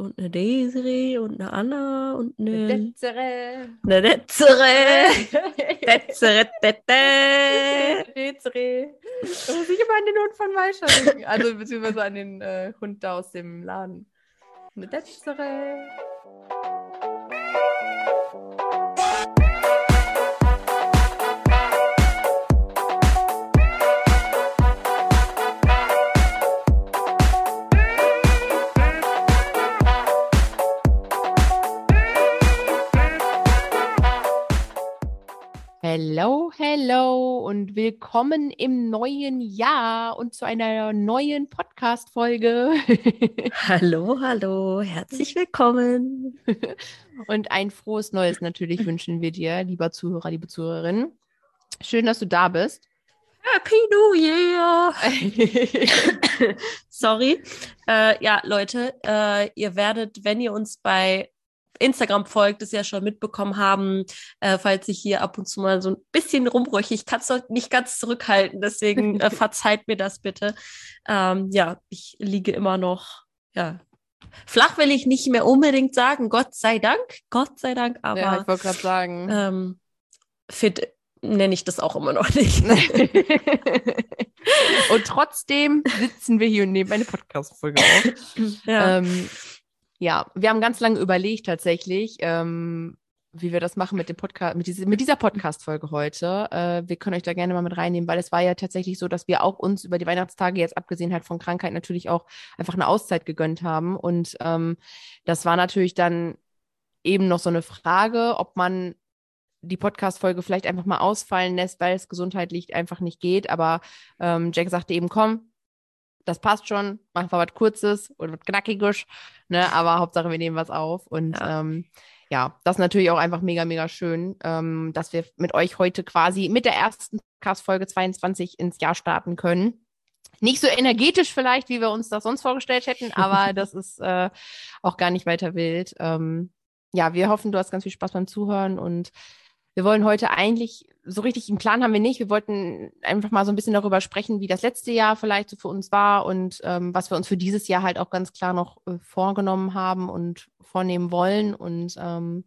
und eine Desiree und eine Anna und eine. Detzere. Eine Detzere. Detzere, Dette. Detzere. Da muss ich immer an den Hund von Maisha denken. Also beziehungsweise an den äh, Hund da aus dem Laden. Eine Detzere. Hello, hello und willkommen im neuen Jahr und zu einer neuen Podcast-Folge. Hallo, hallo, herzlich willkommen. und ein frohes Neues natürlich wünschen wir dir, lieber Zuhörer, liebe Zuhörerin. Schön, dass du da bist. Happy New Year! Sorry. Äh, ja, Leute, äh, ihr werdet, wenn ihr uns bei Instagram folgt, es ja schon mitbekommen haben, äh, falls ich hier ab und zu mal so ein bisschen rumbrüche. Ich kann es doch nicht ganz zurückhalten, deswegen äh, verzeiht mir das bitte. Ähm, ja, ich liege immer noch, ja. Flach will ich nicht mehr unbedingt sagen, Gott sei Dank, Gott sei Dank, aber. Ja, ich wollte gerade sagen. Ähm, fit nenne ich das auch immer noch nicht. und trotzdem sitzen wir hier und nehmen eine Podcast-Folge auf. Ja. Ähm, ja, wir haben ganz lange überlegt tatsächlich, ähm, wie wir das machen mit dem Podcast, mit, diese, mit dieser Podcast-Folge heute. Äh, wir können euch da gerne mal mit reinnehmen, weil es war ja tatsächlich so, dass wir auch uns über die Weihnachtstage jetzt abgesehen halt von Krankheit natürlich auch einfach eine Auszeit gegönnt haben. Und ähm, das war natürlich dann eben noch so eine Frage, ob man die Podcast-Folge vielleicht einfach mal ausfallen lässt, weil es gesundheitlich einfach nicht geht. Aber ähm, Jack sagte eben, komm, das passt schon, machen wir was Kurzes oder was Knackiges, ne? aber Hauptsache wir nehmen was auf und ja. Ähm, ja, das ist natürlich auch einfach mega, mega schön, ähm, dass wir mit euch heute quasi mit der ersten Podcast-Folge 22 ins Jahr starten können. Nicht so energetisch vielleicht, wie wir uns das sonst vorgestellt hätten, aber das ist äh, auch gar nicht weiter wild. Ähm, ja, wir hoffen, du hast ganz viel Spaß beim Zuhören und wir wollen heute eigentlich, so richtig einen Plan haben wir nicht. Wir wollten einfach mal so ein bisschen darüber sprechen, wie das letzte Jahr vielleicht so für uns war und ähm, was wir uns für dieses Jahr halt auch ganz klar noch äh, vorgenommen haben und vornehmen wollen. Und ähm,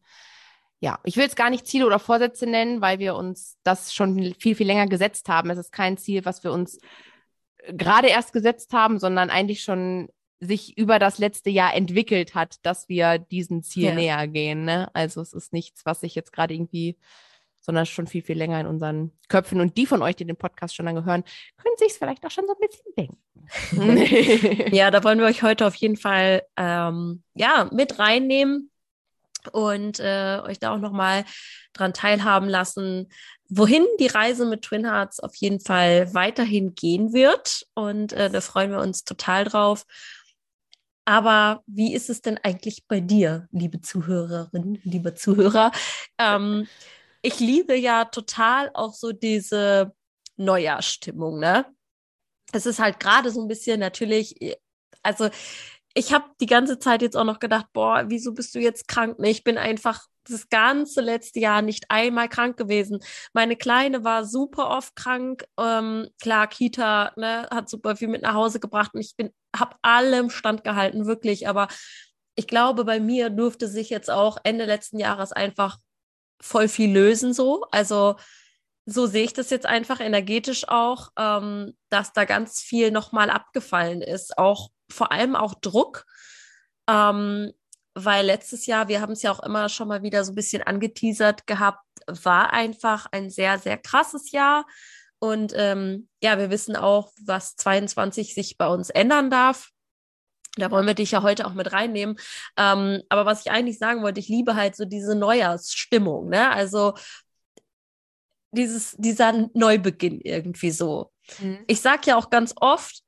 ja, ich will jetzt gar nicht Ziele oder Vorsätze nennen, weil wir uns das schon viel, viel länger gesetzt haben. Es ist kein Ziel, was wir uns äh, gerade erst gesetzt haben, sondern eigentlich schon sich über das letzte Jahr entwickelt hat, dass wir diesen Ziel ja. näher gehen. Ne? Also es ist nichts, was sich jetzt gerade irgendwie, sondern schon viel, viel länger in unseren Köpfen. Und die von euch, die den Podcast schon lange hören, können sich es vielleicht auch schon so ein bisschen denken. ja, da wollen wir euch heute auf jeden Fall ähm, ja, mit reinnehmen und äh, euch da auch nochmal dran teilhaben lassen, wohin die Reise mit Twin Hearts auf jeden Fall weiterhin gehen wird. Und äh, da freuen wir uns total drauf. Aber wie ist es denn eigentlich bei dir, liebe Zuhörerin, liebe Zuhörer? Ähm, ich liebe ja total auch so diese Neujahrsstimmung, ne? Es ist halt gerade so ein bisschen natürlich, also ich habe die ganze Zeit jetzt auch noch gedacht, boah, wieso bist du jetzt krank? Ne, ich bin einfach das ganze letzte Jahr nicht einmal krank gewesen. Meine Kleine war super oft krank. Ähm, klar, Kita ne, hat super viel mit nach Hause gebracht und ich bin, habe allem Stand gehalten, wirklich. Aber ich glaube, bei mir durfte sich jetzt auch Ende letzten Jahres einfach voll viel lösen so. Also so sehe ich das jetzt einfach energetisch auch, ähm, dass da ganz viel nochmal abgefallen ist. Auch vor allem auch Druck. Ähm, weil letztes Jahr, wir haben es ja auch immer schon mal wieder so ein bisschen angeteasert gehabt, war einfach ein sehr, sehr krasses Jahr. Und ähm, ja, wir wissen auch, was 22 sich bei uns ändern darf. Da wollen wir dich ja heute auch mit reinnehmen. Ähm, aber was ich eigentlich sagen wollte, ich liebe halt so diese Neujahrsstimmung, ne? Also dieses, dieser Neubeginn irgendwie so. Mhm. Ich sage ja auch ganz oft,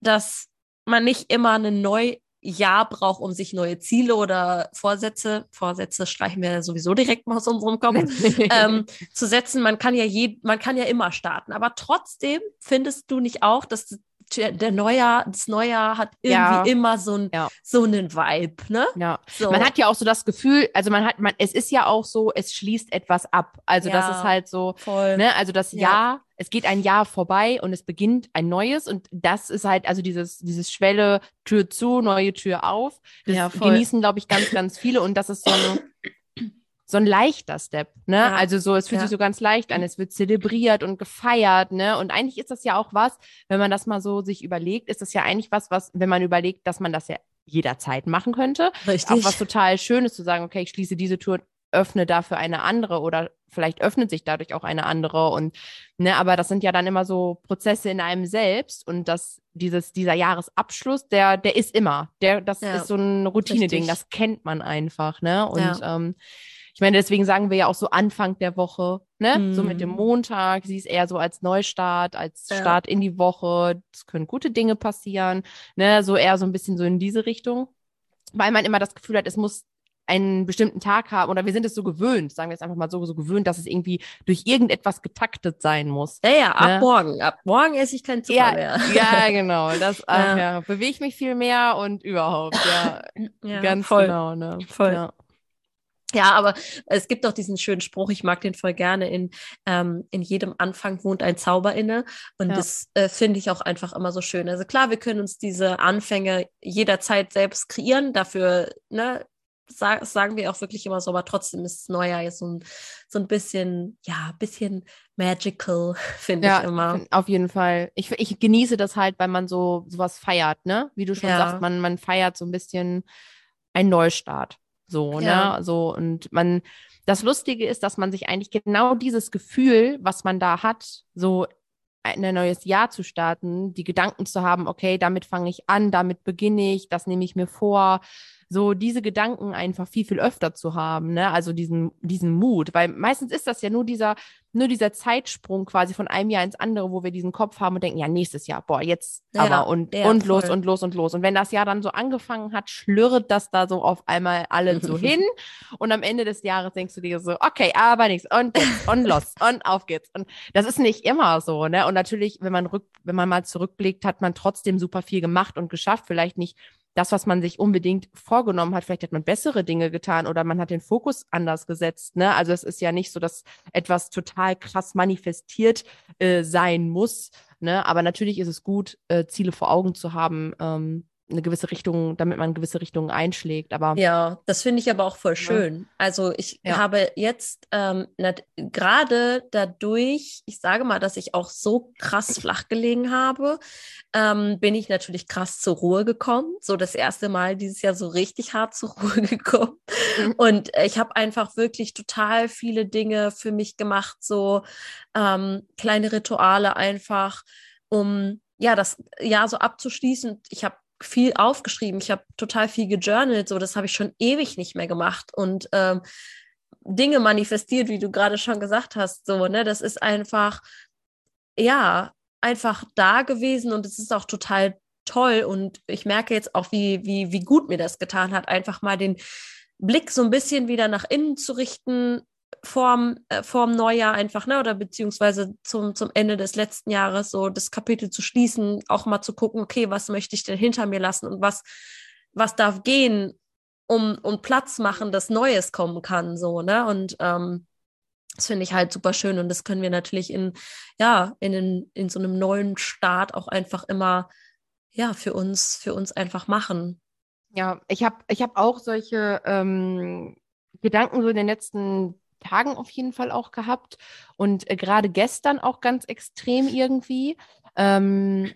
dass man nicht immer eine neu Jahr braucht, um sich neue Ziele oder Vorsätze, Vorsätze streichen wir sowieso direkt mal aus unserem Kopf, ähm, zu setzen. Man kann ja je, man kann ja immer starten. Aber trotzdem findest du nicht auch, dass der Neujahr, das Neujahr hat irgendwie ja. immer so, ein, ja. so einen Vibe, ne? Ja. So. Man hat ja auch so das Gefühl, also man hat, man, es ist ja auch so, es schließt etwas ab. Also ja, das ist halt so, voll. ne? Also das Jahr es geht ein Jahr vorbei und es beginnt ein neues und das ist halt, also dieses, dieses Schwelle, Tür zu, neue Tür auf. Das ja, genießen, glaube ich, ganz, ganz viele und das ist so eine so ein leichter Step, ne? Ja. Also so, es fühlt ja. sich so ganz leicht an, es wird zelebriert und gefeiert, ne? Und eigentlich ist das ja auch was, wenn man das mal so sich überlegt, ist das ja eigentlich was, was, wenn man überlegt, dass man das ja jederzeit machen könnte. Richtig. Auch was total Schönes zu sagen, okay, ich schließe diese Tour, öffne dafür eine andere oder vielleicht öffnet sich dadurch auch eine andere und ne, aber das sind ja dann immer so Prozesse in einem selbst und das dieses dieser Jahresabschluss, der der ist immer, der das ja. ist so ein Routine-Ding, das kennt man einfach, ne? Und ja. ähm, ich meine, deswegen sagen wir ja auch so Anfang der Woche, ne? Mhm. So mit dem mhm. Montag, sie ist eher so als Neustart, als ja. Start in die Woche. Es können gute Dinge passieren, ne? So eher so ein bisschen so in diese Richtung. Weil man immer das Gefühl hat, es muss einen bestimmten Tag haben oder wir sind es so gewöhnt, sagen wir jetzt einfach mal so, so gewöhnt, dass es irgendwie durch irgendetwas getaktet sein muss. Ja, ja, ab ne? morgen. Ab morgen esse ich kein Zucker ja, mehr. Ja, genau. Das ja. ja bewege ich mich viel mehr und überhaupt, ja. ja ganz voll. genau, ne? Voll. Ja. Ja, aber es gibt auch diesen schönen Spruch, ich mag den voll gerne, in, ähm, in jedem Anfang wohnt ein Zauber inne. Und ja. das äh, finde ich auch einfach immer so schön. Also klar, wir können uns diese Anfänge jederzeit selbst kreieren. Dafür, ne, sag, sagen wir auch wirklich immer so, aber trotzdem ist Neujahr jetzt so ein, so ein bisschen, ja, bisschen magical, finde ja, ich immer. Auf jeden Fall. Ich, ich genieße das halt, weil man so sowas feiert, ne? Wie du schon ja. sagst, man, man feiert so ein bisschen einen Neustart. So, ne? ja. ne? So, und man, das Lustige ist, dass man sich eigentlich genau dieses Gefühl, was man da hat, so ein neues Jahr zu starten, die Gedanken zu haben, okay, damit fange ich an, damit beginne ich, das nehme ich mir vor, so diese Gedanken einfach viel, viel öfter zu haben, ne? Also diesen, diesen Mut. Weil meistens ist das ja nur dieser, nur dieser Zeitsprung quasi von einem Jahr ins andere, wo wir diesen Kopf haben und denken, ja, nächstes Jahr, boah, jetzt ja, aber und, ja, und los und los und los. Und wenn das Jahr dann so angefangen hat, schlürrt das da so auf einmal alle so hin. Und am Ende des Jahres denkst du dir so, okay, aber nichts und und los und auf geht's. Und das ist nicht immer so, ne? Und natürlich, wenn man rück, wenn man mal zurückblickt, hat man trotzdem super viel gemacht und geschafft. Vielleicht nicht das, was man sich unbedingt vorgenommen hat, vielleicht hat man bessere Dinge getan oder man hat den Fokus anders gesetzt. Ne? Also es ist ja nicht so, dass etwas total krass manifestiert äh, sein muss. Ne? Aber natürlich ist es gut, äh, Ziele vor Augen zu haben, ähm, eine gewisse Richtung, damit man gewisse Richtungen einschlägt. Aber ja, das finde ich aber auch voll schön. Ja. Also ich ja. habe jetzt ähm, gerade dadurch, ich sage mal, dass ich auch so krass flach gelegen habe, ähm, bin ich natürlich krass zur Ruhe gekommen. So das erste Mal dieses Jahr so richtig hart zur Ruhe gekommen. Mhm. Und ich habe einfach wirklich total viele Dinge für mich gemacht, so ähm, kleine Rituale einfach, um ja, das Jahr so abzuschließen. Ich habe viel aufgeschrieben, ich habe total viel gejournalt, so das habe ich schon ewig nicht mehr gemacht. Und ähm, Dinge manifestiert, wie du gerade schon gesagt hast, so, ne, das ist einfach, ja, einfach da gewesen und es ist auch total toll. Und ich merke jetzt auch, wie, wie, wie gut mir das getan hat, einfach mal den Blick so ein bisschen wieder nach innen zu richten, vorm, äh, vorm Neujahr einfach, ne, oder beziehungsweise zum, zum Ende des letzten Jahres so das Kapitel zu schließen, auch mal zu gucken, okay, was möchte ich denn hinter mir lassen und was, was darf gehen, um, um Platz machen, dass Neues kommen kann, so, ne, und ähm, das finde ich halt super schön und das können wir natürlich in, ja, in, in, in so einem neuen Start auch einfach immer, ja, für uns, für uns einfach machen. Ja, ich habe ich hab auch solche ähm, Gedanken so in den letzten Tagen auf jeden Fall auch gehabt und äh, gerade gestern auch ganz extrem irgendwie. Ähm,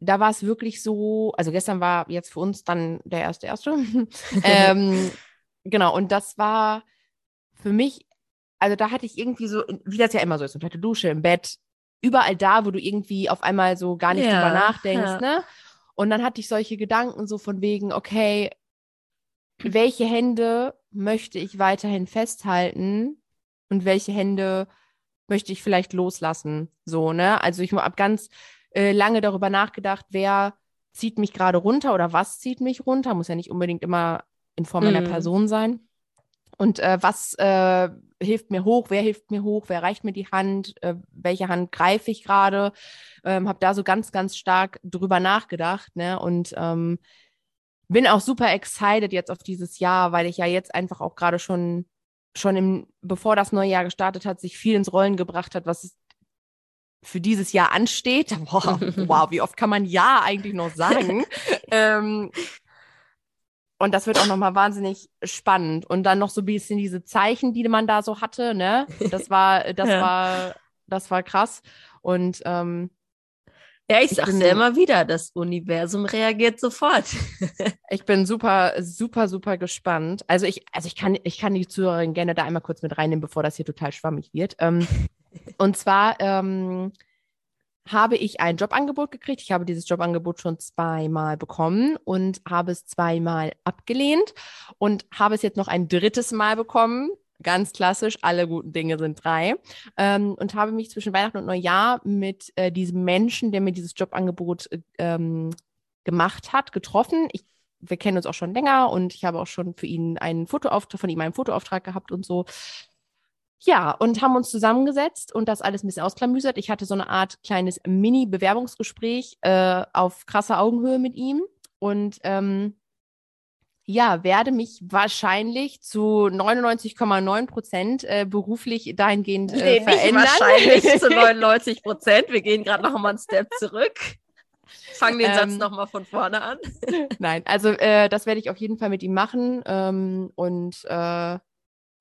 da war es wirklich so, also gestern war jetzt für uns dann der erste erste. ähm, genau, und das war für mich, also da hatte ich irgendwie so, wie das ja immer so ist, unter der Dusche, im Bett, überall da, wo du irgendwie auf einmal so gar nicht ja, drüber nachdenkst, ja. ne? Und dann hatte ich solche Gedanken so von wegen, okay, welche Hände möchte ich weiterhin festhalten und welche Hände möchte ich vielleicht loslassen. So, ne? Also ich habe ganz äh, lange darüber nachgedacht, wer zieht mich gerade runter oder was zieht mich runter. Muss ja nicht unbedingt immer in Form einer mm. Person sein. Und äh, was äh, hilft mir hoch, wer hilft mir hoch, wer reicht mir die Hand, äh, welche Hand greife ich gerade. Ähm, habe da so ganz, ganz stark drüber nachgedacht. Ne? Und ähm, bin auch super excited jetzt auf dieses Jahr, weil ich ja jetzt einfach auch gerade schon, schon im, bevor das neue Jahr gestartet hat, sich viel ins Rollen gebracht hat, was für dieses Jahr ansteht. Wow, wow, wie oft kann man Ja eigentlich noch sagen? ähm, und das wird auch nochmal wahnsinnig spannend. Und dann noch so ein bisschen diese Zeichen, die man da so hatte, ne? Das war, das ja. war, das war krass. Und ähm, ja, ich, ich sag's ja immer wieder, das Universum reagiert sofort. ich bin super, super, super gespannt. Also ich, also ich kann, ich kann die Zuhörerin gerne da einmal kurz mit reinnehmen, bevor das hier total schwammig wird. Ähm, und zwar ähm, habe ich ein Jobangebot gekriegt. Ich habe dieses Jobangebot schon zweimal bekommen und habe es zweimal abgelehnt und habe es jetzt noch ein drittes Mal bekommen ganz klassisch, alle guten Dinge sind drei. Ähm, und habe mich zwischen Weihnachten und Neujahr mit äh, diesem Menschen, der mir dieses Jobangebot äh, ähm, gemacht hat, getroffen. Ich, wir kennen uns auch schon länger und ich habe auch schon für ihn einen Fotoauftrag, von ihm einen Fotoauftrag gehabt und so. Ja, und haben uns zusammengesetzt und das alles ein bisschen ausklamüsert. Ich hatte so eine Art kleines Mini-Bewerbungsgespräch äh, auf krasser Augenhöhe mit ihm. Und ähm, ja, werde mich wahrscheinlich zu 99,9 Prozent äh, beruflich dahingehend äh, nee, verändern. wahrscheinlich zu 99 Prozent. Wir gehen gerade noch mal einen Step zurück. Fangen den ähm, Satz noch mal von vorne an. Nein, also äh, das werde ich auf jeden Fall mit ihm machen ähm, und äh,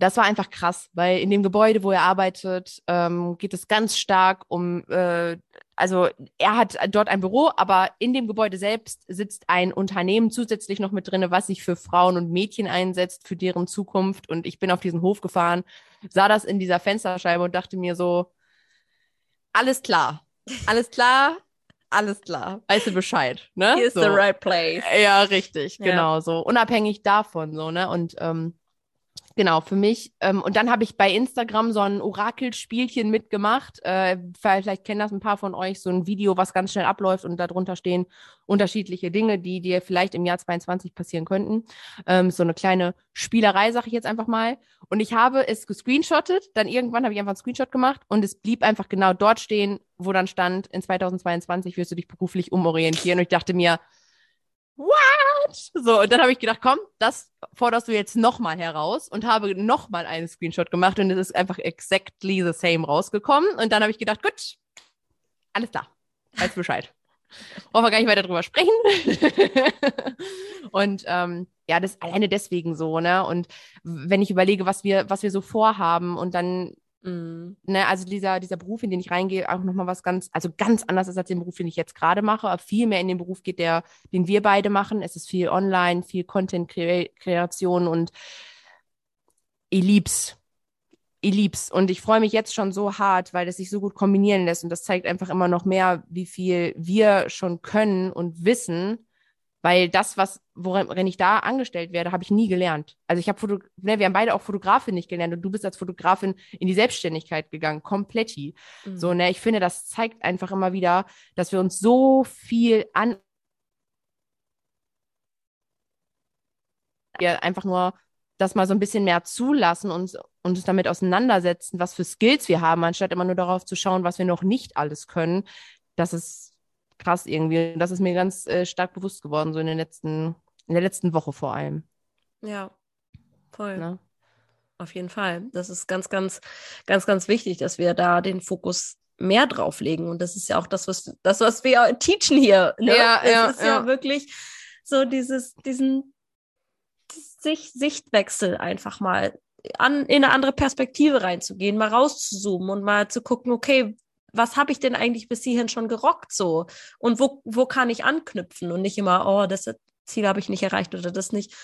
das war einfach krass, weil in dem Gebäude, wo er arbeitet, ähm, geht es ganz stark um, äh, also er hat dort ein Büro, aber in dem Gebäude selbst sitzt ein Unternehmen zusätzlich noch mit drinne, was sich für Frauen und Mädchen einsetzt, für deren Zukunft. Und ich bin auf diesen Hof gefahren, sah das in dieser Fensterscheibe und dachte mir so, alles klar, alles klar, alles klar, weißt du Bescheid, ne? Here's so. the right place. Ja, richtig, ja. genau so. Unabhängig davon, so, ne? Und ähm, Genau, für mich. Ähm, und dann habe ich bei Instagram so ein Orakelspielchen mitgemacht. Äh, vielleicht kennen das ein paar von euch, so ein Video, was ganz schnell abläuft und darunter stehen unterschiedliche Dinge, die dir vielleicht im Jahr 22 passieren könnten. Ähm, so eine kleine Spielerei, sage ich jetzt einfach mal. Und ich habe es gescreenshottet, dann irgendwann habe ich einfach einen Screenshot gemacht und es blieb einfach genau dort stehen, wo dann stand, in 2022 wirst du dich beruflich umorientieren. Und ich dachte mir, what? So, und dann habe ich gedacht, komm, das forderst du jetzt nochmal heraus und habe nochmal einen Screenshot gemacht und es ist einfach exactly the same rausgekommen. Und dann habe ich gedacht, gut, alles klar, weiß Bescheid. Wollen wir gar nicht weiter drüber sprechen. und ähm, ja, das alleine deswegen so, ne? Und wenn ich überlege, was wir, was wir so vorhaben und dann Mm. Ne, also dieser, dieser Beruf, in den ich reingehe, auch nochmal was ganz, also ganz anders ist als den Beruf, den ich jetzt gerade mache, aber viel mehr in den Beruf geht, der, den wir beide machen. Es ist viel online, viel Content-Kreation und. Ich lieb's. Und ich freue mich jetzt schon so hart, weil es sich so gut kombinieren lässt. Und das zeigt einfach immer noch mehr, wie viel wir schon können und wissen weil das, was, worin ich da angestellt werde, habe ich nie gelernt. Also ich habe Foto, ne, wir haben beide auch Fotografin nicht gelernt und du bist als Fotografin in die Selbstständigkeit gegangen, komplett. Mhm. So, ne, ich finde, das zeigt einfach immer wieder, dass wir uns so viel an wir einfach nur das mal so ein bisschen mehr zulassen und uns damit auseinandersetzen, was für Skills wir haben, anstatt immer nur darauf zu schauen, was wir noch nicht alles können. Das ist krass irgendwie. Das ist mir ganz äh, stark bewusst geworden, so in den letzten, in der letzten Woche vor allem. Ja, voll. Na? Auf jeden Fall. Das ist ganz, ganz, ganz, ganz wichtig, dass wir da den Fokus mehr drauflegen. Und das ist ja auch das, was, das, was wir teachen hier. Ne? Ja, es ja, ist ja, ja wirklich so dieses, diesen Sicht, Sichtwechsel einfach mal an, in eine andere Perspektive reinzugehen, mal rauszuzoomen und mal zu gucken, okay, was habe ich denn eigentlich bis hierhin schon gerockt so? Und wo, wo kann ich anknüpfen und nicht immer, oh, das Ziel habe ich nicht erreicht oder das nicht.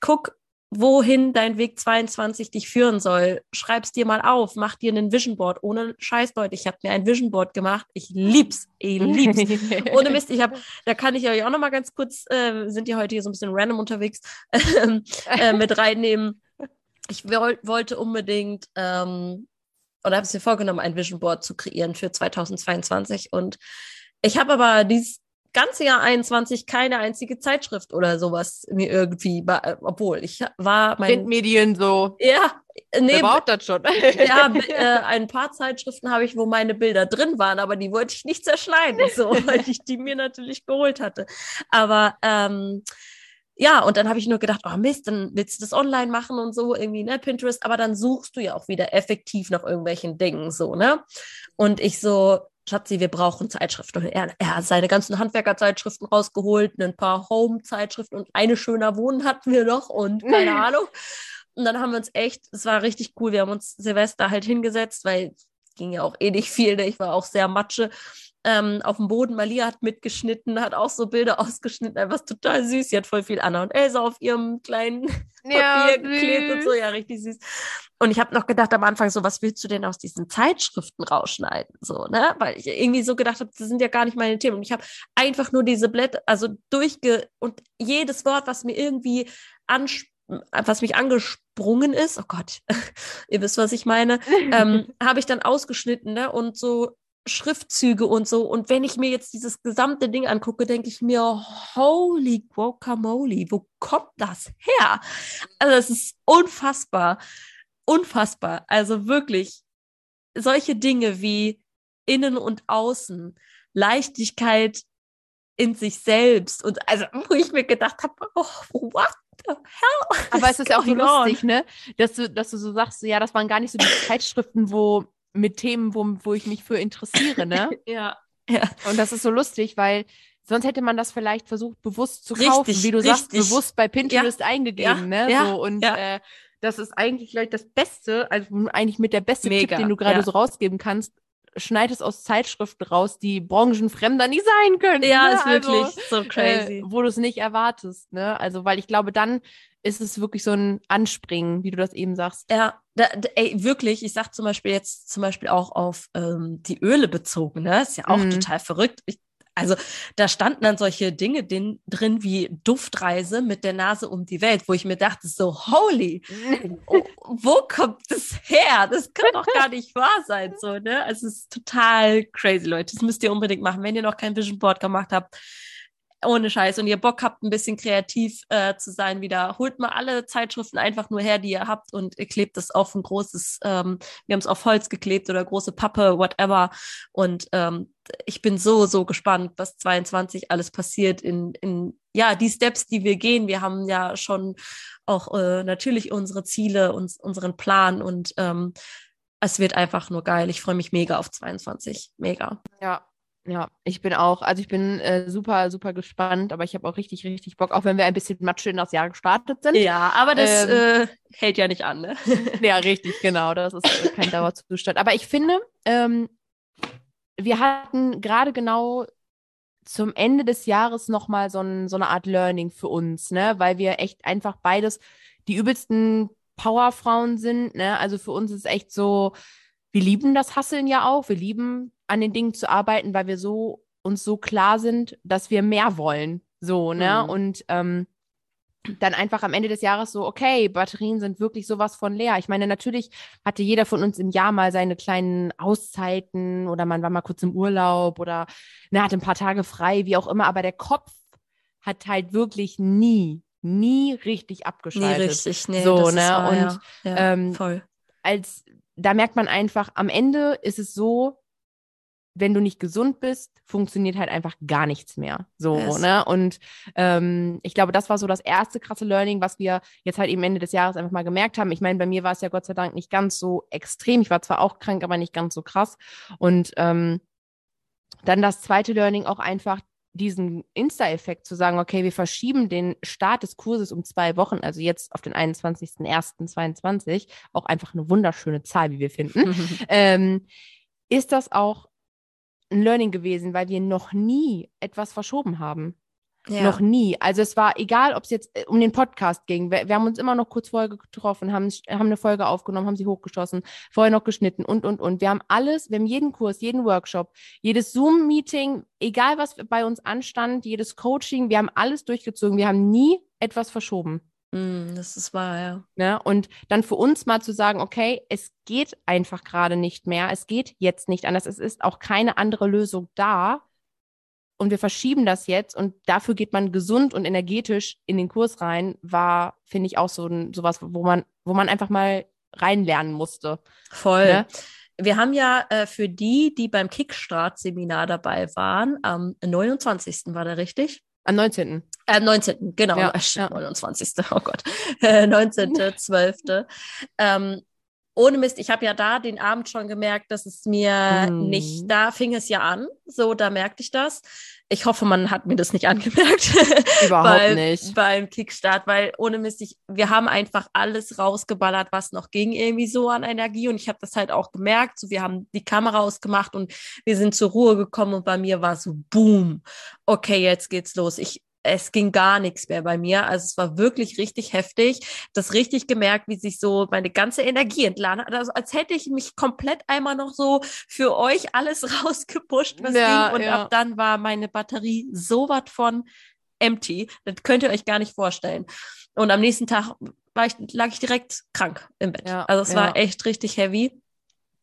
Guck, wohin dein Weg 22 dich führen soll. Schreib's dir mal auf, mach dir einen Vision Board. Ohne Scheiß, Leute, ich habe mir ein Vision Board gemacht. Ich lieb's, ich lieb's. Ohne Mist, ich habe, da kann ich euch auch noch mal ganz kurz, äh, sind die heute hier so ein bisschen random unterwegs, äh, mit reinnehmen. Ich wollte unbedingt ähm, oder habe es mir vorgenommen, ein Vision Board zu kreieren für 2022. Und ich habe aber dieses ganze Jahr 21 keine einzige Zeitschrift oder sowas mir irgendwie, obwohl ich war mein Printmedien so. Ja, nee, Wer braucht das schon? ja, äh, ein paar Zeitschriften habe ich, wo meine Bilder drin waren, aber die wollte ich nicht zerschneiden, so, weil ich die mir natürlich geholt hatte. Aber ähm, ja, und dann habe ich nur gedacht, oh Mist, dann willst du das online machen und so, irgendwie, ne, Pinterest, aber dann suchst du ja auch wieder effektiv nach irgendwelchen Dingen, so, ne? Und ich so, Schatzi, wir brauchen Zeitschriften. Und er, er hat seine ganzen Handwerkerzeitschriften rausgeholt, ein paar Home-Zeitschriften und eine schöner Wohnen hatten wir noch und keine Ahnung. Und dann haben wir uns echt, es war richtig cool, wir haben uns Silvester halt hingesetzt, weil ging ja auch eh nicht viel, ne? ich war auch sehr matsche ähm, auf dem Boden. Malia hat mitgeschnitten, hat auch so Bilder ausgeschnitten, einfach total süß. Sie hat voll viel Anna und Elsa auf ihrem kleinen ja, Papier geklebt und so, ja, richtig süß. Und ich habe noch gedacht am Anfang so, was willst du denn aus diesen Zeitschriften rausschneiden? So, ne? Weil ich irgendwie so gedacht habe, das sind ja gar nicht meine Themen. Und ich habe einfach nur diese Blätter, also durchge und jedes Wort, was mir irgendwie anspricht, was mich angesprungen ist, oh Gott, ihr wisst, was ich meine, ähm, habe ich dann ausgeschnitten ne? und so Schriftzüge und so. Und wenn ich mir jetzt dieses gesamte Ding angucke, denke ich mir, holy guacamole, wo kommt das her? Also es ist unfassbar, unfassbar. Also wirklich solche Dinge wie innen und außen, Leichtigkeit in sich selbst und also wo ich mir gedacht habe, oh, what the hell? Aber es ist ja auch so lustig, ne? Dass du, dass du so sagst, ja, das waren gar nicht so die Zeitschriften, wo mit Themen, wo, wo ich mich für interessiere, ne? ja. ja. Und das ist so lustig, weil sonst hätte man das vielleicht versucht, bewusst zu kaufen, richtig, wie du richtig. sagst, bewusst bei Pinterest ja. eingegeben, ja. ne? Ja. So, und äh, das ist eigentlich vielleicht das Beste, also eigentlich mit der beste Mega. Tipp, den du gerade so rausgeben kannst. Schneid es aus Zeitschriften raus, die branchenfremder nie sein können. Ja, ne? ist also, wirklich so crazy. Äh, wo du es nicht erwartest, ne? Also, weil ich glaube, dann ist es wirklich so ein Anspringen, wie du das eben sagst. Ja, da, da, ey, wirklich, ich sag zum Beispiel jetzt zum Beispiel auch auf ähm, die Öle bezogen, ne? Ist ja auch mhm. total verrückt. Ich, also da standen dann solche Dinge den, drin wie Duftreise mit der Nase um die Welt, wo ich mir dachte, so holy, wo, wo kommt das her? Das kann doch gar nicht wahr sein, so, ne? Also es ist total crazy, Leute. Das müsst ihr unbedingt machen, wenn ihr noch kein Vision Board gemacht habt ohne Scheiß und ihr Bock habt, ein bisschen kreativ äh, zu sein wieder, holt mal alle Zeitschriften einfach nur her, die ihr habt und ihr klebt es auf ein großes, ähm, wir haben es auf Holz geklebt oder große Pappe, whatever. Und ähm, ich bin so, so gespannt, was 22 alles passiert in, in ja, die Steps, die wir gehen. Wir haben ja schon auch äh, natürlich unsere Ziele, uns, unseren Plan und ähm, es wird einfach nur geil. Ich freue mich mega auf 22. Mega. Ja, ja, ich bin auch, also ich bin äh, super, super gespannt, aber ich habe auch richtig, richtig Bock, auch wenn wir ein bisschen Matsche in das Jahr gestartet sind. Ja, aber das ähm, äh, hält ja nicht an, ne? ja, richtig, genau, das ist äh, kein Dauerzustand. Aber ich finde, ähm, wir hatten gerade genau zum Ende des Jahres nochmal so, ein, so eine Art Learning für uns, ne? Weil wir echt einfach beides die übelsten Powerfrauen sind, ne? Also für uns ist echt so, wir lieben das Hasseln ja auch, wir lieben an den Dingen zu arbeiten, weil wir so uns so klar sind, dass wir mehr wollen. So, ne? Mhm. Und ähm, dann einfach am Ende des Jahres so, okay, Batterien sind wirklich sowas von leer. Ich meine, natürlich hatte jeder von uns im Jahr mal seine kleinen Auszeiten oder man war mal kurz im Urlaub oder ne, hatte ein paar Tage frei, wie auch immer, aber der Kopf hat halt wirklich nie, nie richtig abgeschaltet. Nie richtig, nee, so, ne? Wahr, und ja. Ja, ähm, voll. als da merkt man einfach, am Ende ist es so, wenn du nicht gesund bist, funktioniert halt einfach gar nichts mehr. So, yes. ne? Und ähm, ich glaube, das war so das erste krasse Learning, was wir jetzt halt eben Ende des Jahres einfach mal gemerkt haben. Ich meine, bei mir war es ja Gott sei Dank nicht ganz so extrem. Ich war zwar auch krank, aber nicht ganz so krass. Und ähm, dann das zweite Learning auch einfach diesen Insta-Effekt zu sagen, okay, wir verschieben den Start des Kurses um zwei Wochen, also jetzt auf den 21.01.22, auch einfach eine wunderschöne Zahl, wie wir finden, ähm, ist das auch ein Learning gewesen, weil wir noch nie etwas verschoben haben. Ja. Noch nie. Also es war egal, ob es jetzt äh, um den Podcast ging. Wir, wir, haben uns immer noch kurz vorher getroffen, haben, haben eine Folge aufgenommen, haben sie hochgeschossen, vorher noch geschnitten und, und, und. Wir haben alles, wir haben jeden Kurs, jeden Workshop, jedes Zoom-Meeting, egal was bei uns anstand, jedes Coaching, wir haben alles durchgezogen. Wir haben nie etwas verschoben. Mm, das ist wahr, ja. Ne? Und dann für uns mal zu sagen, okay, es geht einfach gerade nicht mehr, es geht jetzt nicht anders, es ist auch keine andere Lösung da und wir verschieben das jetzt und dafür geht man gesund und energetisch in den Kurs rein, war, finde ich, auch so ein, sowas, wo man, wo man einfach mal reinlernen musste. Voll. Ne? Wir haben ja äh, für die, die beim Kickstart-Seminar dabei waren, am 29. war der richtig? Am 19. Äh, 19. Genau, ja, ja. 29. Oh Gott. Äh, 19.12. ähm, ohne Mist, ich habe ja da den Abend schon gemerkt, dass es mir mm. nicht, da fing es ja an, so, da merkte ich das. Ich hoffe, man hat mir das nicht angemerkt. Überhaupt bei, nicht. Beim Kickstart, weil ohne Mist, ich, wir haben einfach alles rausgeballert, was noch ging, irgendwie so an Energie. Und ich habe das halt auch gemerkt. So, wir haben die Kamera ausgemacht und wir sind zur Ruhe gekommen und bei mir war so Boom. Okay, jetzt geht's los. Ich es ging gar nichts mehr bei mir. Also es war wirklich richtig heftig. Das richtig gemerkt, wie sich so meine ganze Energie entladen hat. Also als hätte ich mich komplett einmal noch so für euch alles rausgepusht, was ja, ging. Und ja. ab dann war meine Batterie so was von empty. Das könnt ihr euch gar nicht vorstellen. Und am nächsten Tag ich, lag ich direkt krank im Bett. Ja, also es war echt richtig heavy.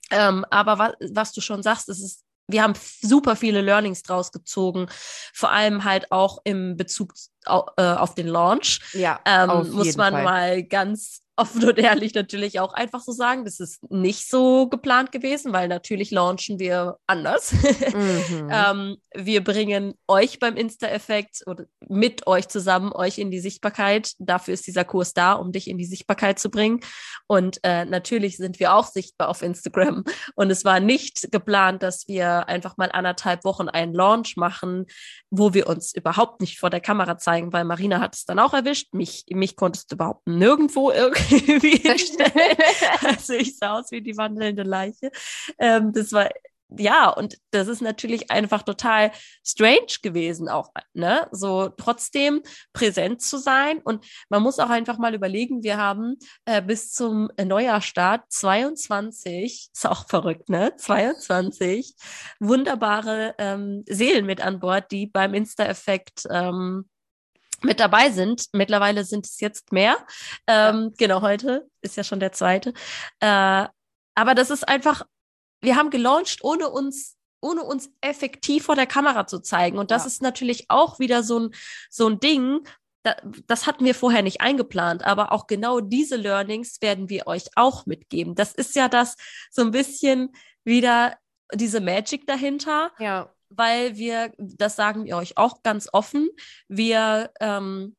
Ähm, aber was, was du schon sagst, es ist wir haben super viele Learnings draus gezogen, vor allem halt auch im Bezug auf, äh, auf den Launch. Ja, ähm, muss man Fall. mal ganz offen und ehrlich natürlich auch einfach so sagen, das ist nicht so geplant gewesen, weil natürlich launchen wir anders. Mhm. ähm, wir bringen euch beim Insta-Effekt oder mit euch zusammen euch in die Sichtbarkeit. Dafür ist dieser Kurs da, um dich in die Sichtbarkeit zu bringen. Und äh, natürlich sind wir auch sichtbar auf Instagram. Und es war nicht geplant, dass wir einfach mal anderthalb Wochen einen Launch machen, wo wir uns überhaupt nicht vor der Kamera zeigen, weil Marina hat es dann auch erwischt. Mich, mich konntest du überhaupt nirgendwo irgendwie wie hinstellen. also ich sah aus wie die wandelnde Leiche. Ähm, das war ja, und das ist natürlich einfach total strange gewesen auch, ne? So trotzdem präsent zu sein. Und man muss auch einfach mal überlegen, wir haben äh, bis zum Neujahrstart 22, ist auch verrückt, ne? 22 wunderbare ähm, Seelen mit an Bord, die beim Insta-Effekt ähm, mit dabei sind. Mittlerweile sind es jetzt mehr. Ähm, ja. Genau, heute ist ja schon der zweite. Äh, aber das ist einfach, wir haben gelauncht, ohne uns ohne uns effektiv vor der Kamera zu zeigen. Und das ja. ist natürlich auch wieder so ein, so ein Ding, das hatten wir vorher nicht eingeplant, aber auch genau diese Learnings werden wir euch auch mitgeben. Das ist ja das so ein bisschen wieder diese Magic dahinter. Ja weil wir, das sagen wir euch auch ganz offen, wir, ähm,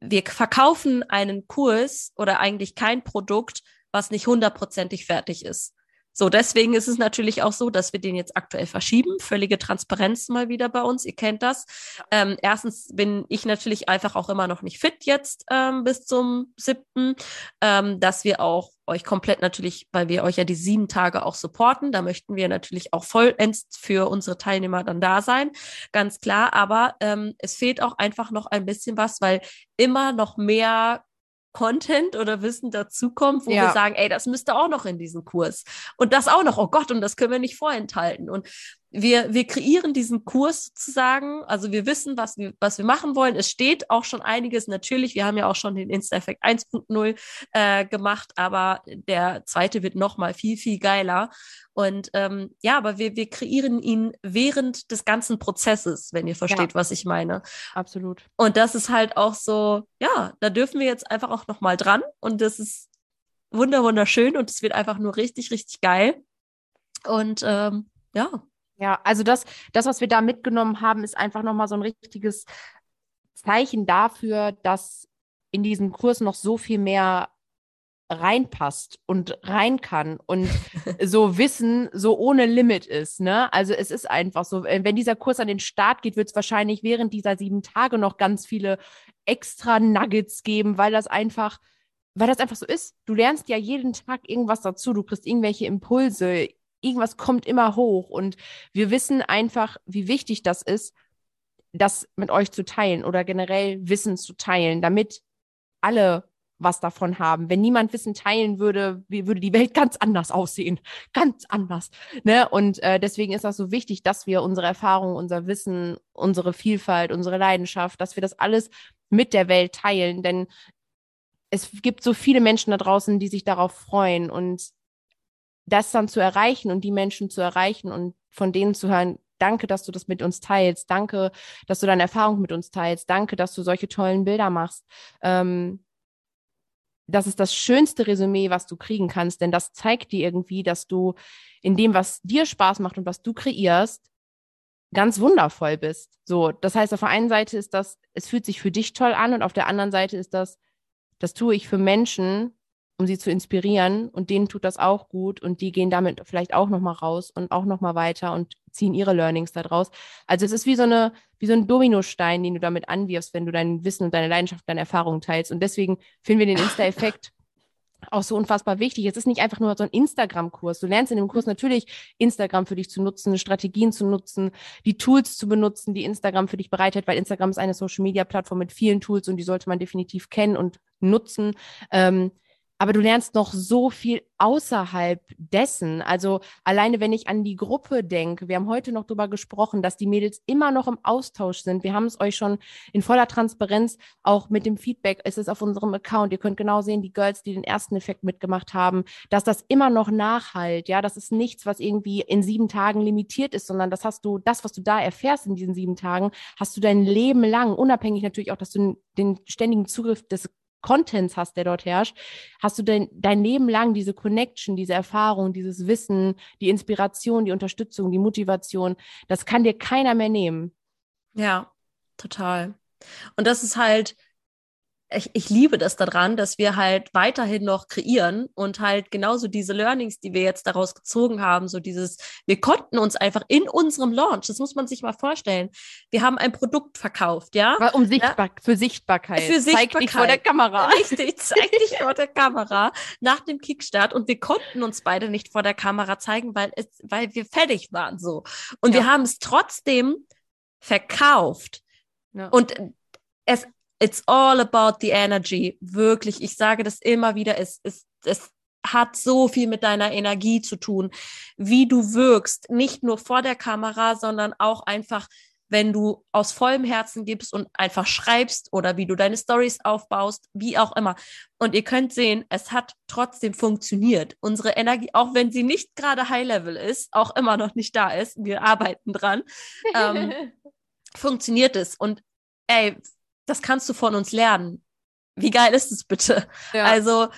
wir verkaufen einen Kurs oder eigentlich kein Produkt, was nicht hundertprozentig fertig ist. So, deswegen ist es natürlich auch so, dass wir den jetzt aktuell verschieben. Völlige Transparenz mal wieder bei uns. Ihr kennt das. Ähm, erstens bin ich natürlich einfach auch immer noch nicht fit jetzt ähm, bis zum siebten, ähm, dass wir auch euch komplett natürlich, weil wir euch ja die sieben Tage auch supporten. Da möchten wir natürlich auch vollends für unsere Teilnehmer dann da sein. Ganz klar. Aber ähm, es fehlt auch einfach noch ein bisschen was, weil immer noch mehr Content oder Wissen dazukommt, wo ja. wir sagen, ey, das müsste auch noch in diesen Kurs. Und das auch noch, oh Gott, und das können wir nicht vorenthalten. Und wir, wir kreieren diesen Kurs sozusagen. Also wir wissen, was wir, was wir machen wollen. Es steht auch schon einiges natürlich. Wir haben ja auch schon den Insta-Effekt 1.0 äh, gemacht, aber der zweite wird noch mal viel, viel geiler. Und ähm, ja, aber wir, wir kreieren ihn während des ganzen Prozesses, wenn ihr versteht, ja. was ich meine. Absolut. Und das ist halt auch so, ja, da dürfen wir jetzt einfach auch noch mal dran. Und das ist wunder wunderschön und es wird einfach nur richtig, richtig geil. Und ähm, ja. Ja, also das, das, was wir da mitgenommen haben, ist einfach nochmal so ein richtiges Zeichen dafür, dass in diesen Kurs noch so viel mehr reinpasst und rein kann und so Wissen so ohne Limit ist. Ne? Also es ist einfach so, wenn dieser Kurs an den Start geht, wird es wahrscheinlich während dieser sieben Tage noch ganz viele extra Nuggets geben, weil das einfach, weil das einfach so ist. Du lernst ja jeden Tag irgendwas dazu, du kriegst irgendwelche Impulse, irgendwas kommt immer hoch. Und wir wissen einfach, wie wichtig das ist, das mit euch zu teilen oder generell Wissen zu teilen, damit alle was davon haben. Wenn niemand Wissen teilen würde, würde die Welt ganz anders aussehen. Ganz anders. Ne? Und äh, deswegen ist das so wichtig, dass wir unsere Erfahrungen, unser Wissen, unsere Vielfalt, unsere Leidenschaft, dass wir das alles mit der Welt teilen. Denn es gibt so viele Menschen da draußen, die sich darauf freuen. Und das dann zu erreichen und die Menschen zu erreichen und von denen zu hören, danke, dass du das mit uns teilst, danke, dass du deine Erfahrung mit uns teilst, danke, dass du solche tollen Bilder machst. Ähm, das ist das schönste Resümee, was du kriegen kannst, denn das zeigt dir irgendwie, dass du in dem, was dir Spaß macht und was du kreierst, ganz wundervoll bist. So, das heißt, auf der einen Seite ist das, es fühlt sich für dich toll an und auf der anderen Seite ist das, das tue ich für Menschen, um sie zu inspirieren und denen tut das auch gut und die gehen damit vielleicht auch nochmal raus und auch nochmal weiter und ziehen ihre Learnings daraus. Also es ist wie so eine, wie so ein Dominostein, den du damit anwirfst, wenn du dein Wissen und deine Leidenschaft, deine Erfahrungen teilst. Und deswegen finden wir den Insta-Effekt auch so unfassbar wichtig. Es ist nicht einfach nur so ein Instagram-Kurs. Du lernst in dem Kurs natürlich Instagram für dich zu nutzen, Strategien zu nutzen, die Tools zu benutzen, die Instagram für dich bereitet, weil Instagram ist eine Social-Media-Plattform mit vielen Tools und die sollte man definitiv kennen und nutzen. Ähm, aber du lernst noch so viel außerhalb dessen. Also alleine, wenn ich an die Gruppe denke, wir haben heute noch darüber gesprochen, dass die Mädels immer noch im Austausch sind. Wir haben es euch schon in voller Transparenz auch mit dem Feedback, es ist auf unserem Account. Ihr könnt genau sehen, die Girls, die den ersten Effekt mitgemacht haben, dass das immer noch nachhalt. Ja, das ist nichts, was irgendwie in sieben Tagen limitiert ist, sondern das hast du, das, was du da erfährst in diesen sieben Tagen, hast du dein Leben lang, unabhängig natürlich auch, dass du den ständigen Zugriff des Contents hast, der dort herrscht, hast du dein, dein Leben lang diese Connection, diese Erfahrung, dieses Wissen, die Inspiration, die Unterstützung, die Motivation. Das kann dir keiner mehr nehmen. Ja, total. Und das ist halt, ich, ich liebe das daran, dass wir halt weiterhin noch kreieren und halt genauso diese Learnings, die wir jetzt daraus gezogen haben, so dieses, wir konnten uns einfach in unserem Launch, das muss man sich mal vorstellen, wir haben ein Produkt verkauft, ja? Um Sichtbar ja? für Sichtbarkeit. Für Sichtbarkeit. Zeig dich vor der Kamera. Richtig, zeig dich vor der Kamera nach dem Kickstart und wir konnten uns beide nicht vor der Kamera zeigen, weil es, weil wir fertig waren so. Und ja. wir haben es trotzdem verkauft. Ja. Und es it's all about the energy. Wirklich, ich sage das immer wieder, es, es, es hat so viel mit deiner Energie zu tun, wie du wirkst, nicht nur vor der Kamera, sondern auch einfach, wenn du aus vollem Herzen gibst und einfach schreibst oder wie du deine Stories aufbaust, wie auch immer. Und ihr könnt sehen, es hat trotzdem funktioniert. Unsere Energie, auch wenn sie nicht gerade High Level ist, auch immer noch nicht da ist, wir arbeiten dran, ähm, funktioniert es. Und ey, das kannst du von uns lernen. Wie geil ist es bitte? Ja. Also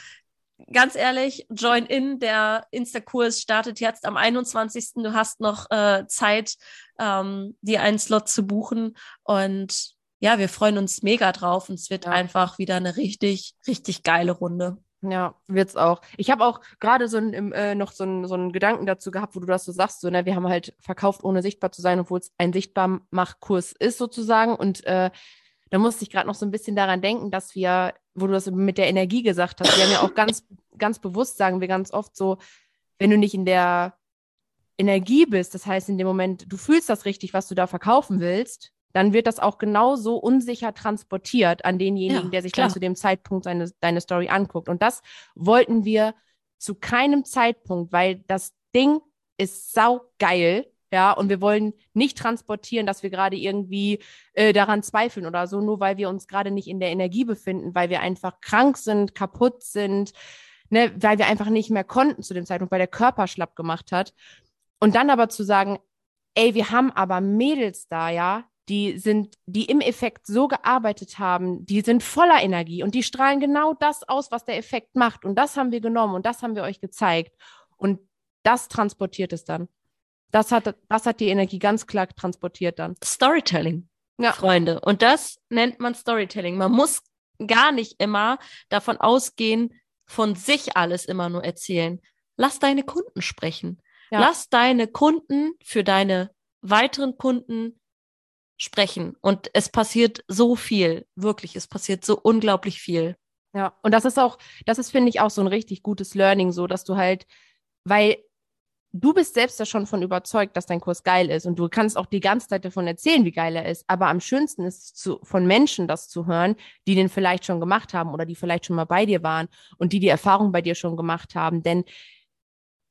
ganz ehrlich, join in. Der Insta-Kurs startet jetzt am 21. Du hast noch äh, Zeit, ähm, dir einen Slot zu buchen. Und ja, wir freuen uns mega drauf. Und es wird ja. einfach wieder eine richtig, richtig geile Runde. Ja, wird's auch. Ich habe auch gerade so ein, äh, noch so, ein, so einen Gedanken dazu gehabt, wo du das so sagst, so, ne, wir haben halt verkauft, ohne sichtbar zu sein, obwohl es ein Sichtbarmachkurs ist sozusagen. Und äh, da musste ich gerade noch so ein bisschen daran denken, dass wir, wo du das mit der Energie gesagt hast, wir haben ja auch ganz, ganz bewusst, sagen wir ganz oft so, wenn du nicht in der Energie bist, das heißt in dem Moment, du fühlst das richtig, was du da verkaufen willst, dann wird das auch genauso unsicher transportiert an denjenigen, ja, der sich klar. dann zu dem Zeitpunkt seine, deine Story anguckt. Und das wollten wir zu keinem Zeitpunkt, weil das Ding ist saugeil ja, und wir wollen nicht transportieren, dass wir gerade irgendwie äh, daran zweifeln oder so, nur weil wir uns gerade nicht in der Energie befinden, weil wir einfach krank sind, kaputt sind, ne, weil wir einfach nicht mehr konnten zu dem Zeitpunkt, weil der Körper schlapp gemacht hat. Und dann aber zu sagen, ey, wir haben aber Mädels da, ja, die sind, die im Effekt so gearbeitet haben, die sind voller Energie und die strahlen genau das aus, was der Effekt macht. Und das haben wir genommen und das haben wir euch gezeigt. Und das transportiert es dann. Das hat, das hat die Energie ganz klar transportiert dann. Storytelling, ja. Freunde. Und das nennt man Storytelling. Man muss gar nicht immer davon ausgehen, von sich alles immer nur erzählen. Lass deine Kunden sprechen. Ja. Lass deine Kunden für deine weiteren Kunden sprechen. Und es passiert so viel, wirklich, es passiert so unglaublich viel. Ja, und das ist auch, das ist, finde ich, auch so ein richtig gutes Learning, so dass du halt, weil du bist selbst ja schon von überzeugt, dass dein Kurs geil ist und du kannst auch die ganze Zeit davon erzählen, wie geil er ist. Aber am schönsten ist es zu, von Menschen das zu hören, die den vielleicht schon gemacht haben oder die vielleicht schon mal bei dir waren und die die Erfahrung bei dir schon gemacht haben. Denn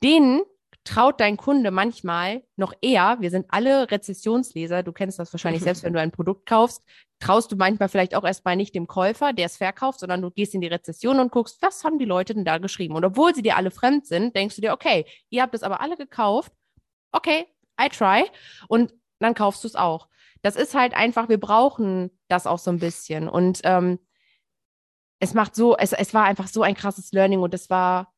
denen traut dein Kunde manchmal noch eher, wir sind alle Rezessionsleser, du kennst das wahrscheinlich selbst, wenn du ein Produkt kaufst, traust du manchmal vielleicht auch erstmal nicht dem Käufer, der es verkauft, sondern du gehst in die Rezession und guckst, was haben die Leute denn da geschrieben? Und obwohl sie dir alle fremd sind, denkst du dir, okay, ihr habt es aber alle gekauft, okay, I try und dann kaufst du es auch. Das ist halt einfach, wir brauchen das auch so ein bisschen und ähm, es macht so, es, es war einfach so ein krasses Learning und es war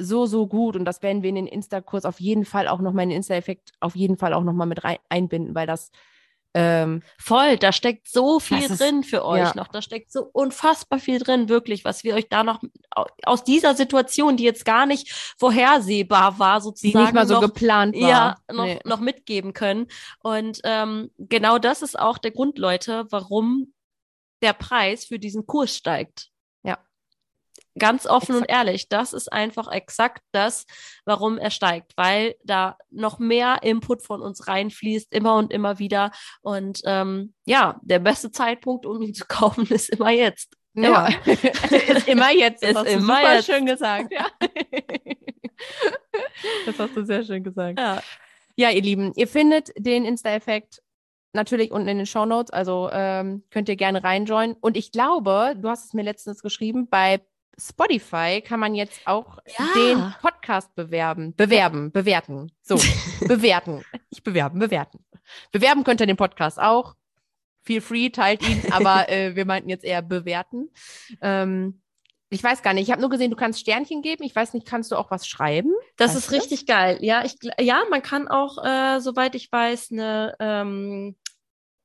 so, so gut und das werden wir in den Insta-Kurs auf jeden Fall auch noch, meinen Insta-Effekt auf jeden Fall auch nochmal mit rein, einbinden, weil das ähm, Voll, da steckt so viel drin ist, für euch ja. noch. Da steckt so unfassbar viel drin, wirklich, was wir euch da noch aus dieser Situation, die jetzt gar nicht vorhersehbar war, sozusagen. Die nicht mal so noch, geplant war. Ja, noch, nee. noch mitgeben können. Und ähm, genau das ist auch der Grund, Leute, warum der Preis für diesen Kurs steigt. Ganz offen exakt. und ehrlich, das ist einfach exakt das, warum er steigt, weil da noch mehr Input von uns reinfließt, immer und immer wieder. Und ähm, ja, der beste Zeitpunkt, um ihn zu kaufen, ist immer jetzt. Ja, ist immer jetzt. Ist immer super jetzt. schön gesagt. Ja. das hast du sehr schön gesagt. Ja. ja, ihr Lieben, ihr findet den Insta-Effekt natürlich unten in den Show Notes, also ähm, könnt ihr gerne reinjoinen. Und ich glaube, du hast es mir letztens geschrieben, bei Spotify kann man jetzt auch ja. den Podcast bewerben, bewerben, bewerten. So, bewerten. Ich bewerben, bewerten. Bewerben könnt ihr den Podcast auch. Feel free, teilt ihn, aber äh, wir meinten jetzt eher bewerten. Ähm, ich weiß gar nicht. Ich habe nur gesehen, du kannst Sternchen geben. Ich weiß nicht, kannst du auch was schreiben? Das weißt ist richtig das? geil. Ja, ich, ja, man kann auch, äh, soweit ich weiß, eine ähm,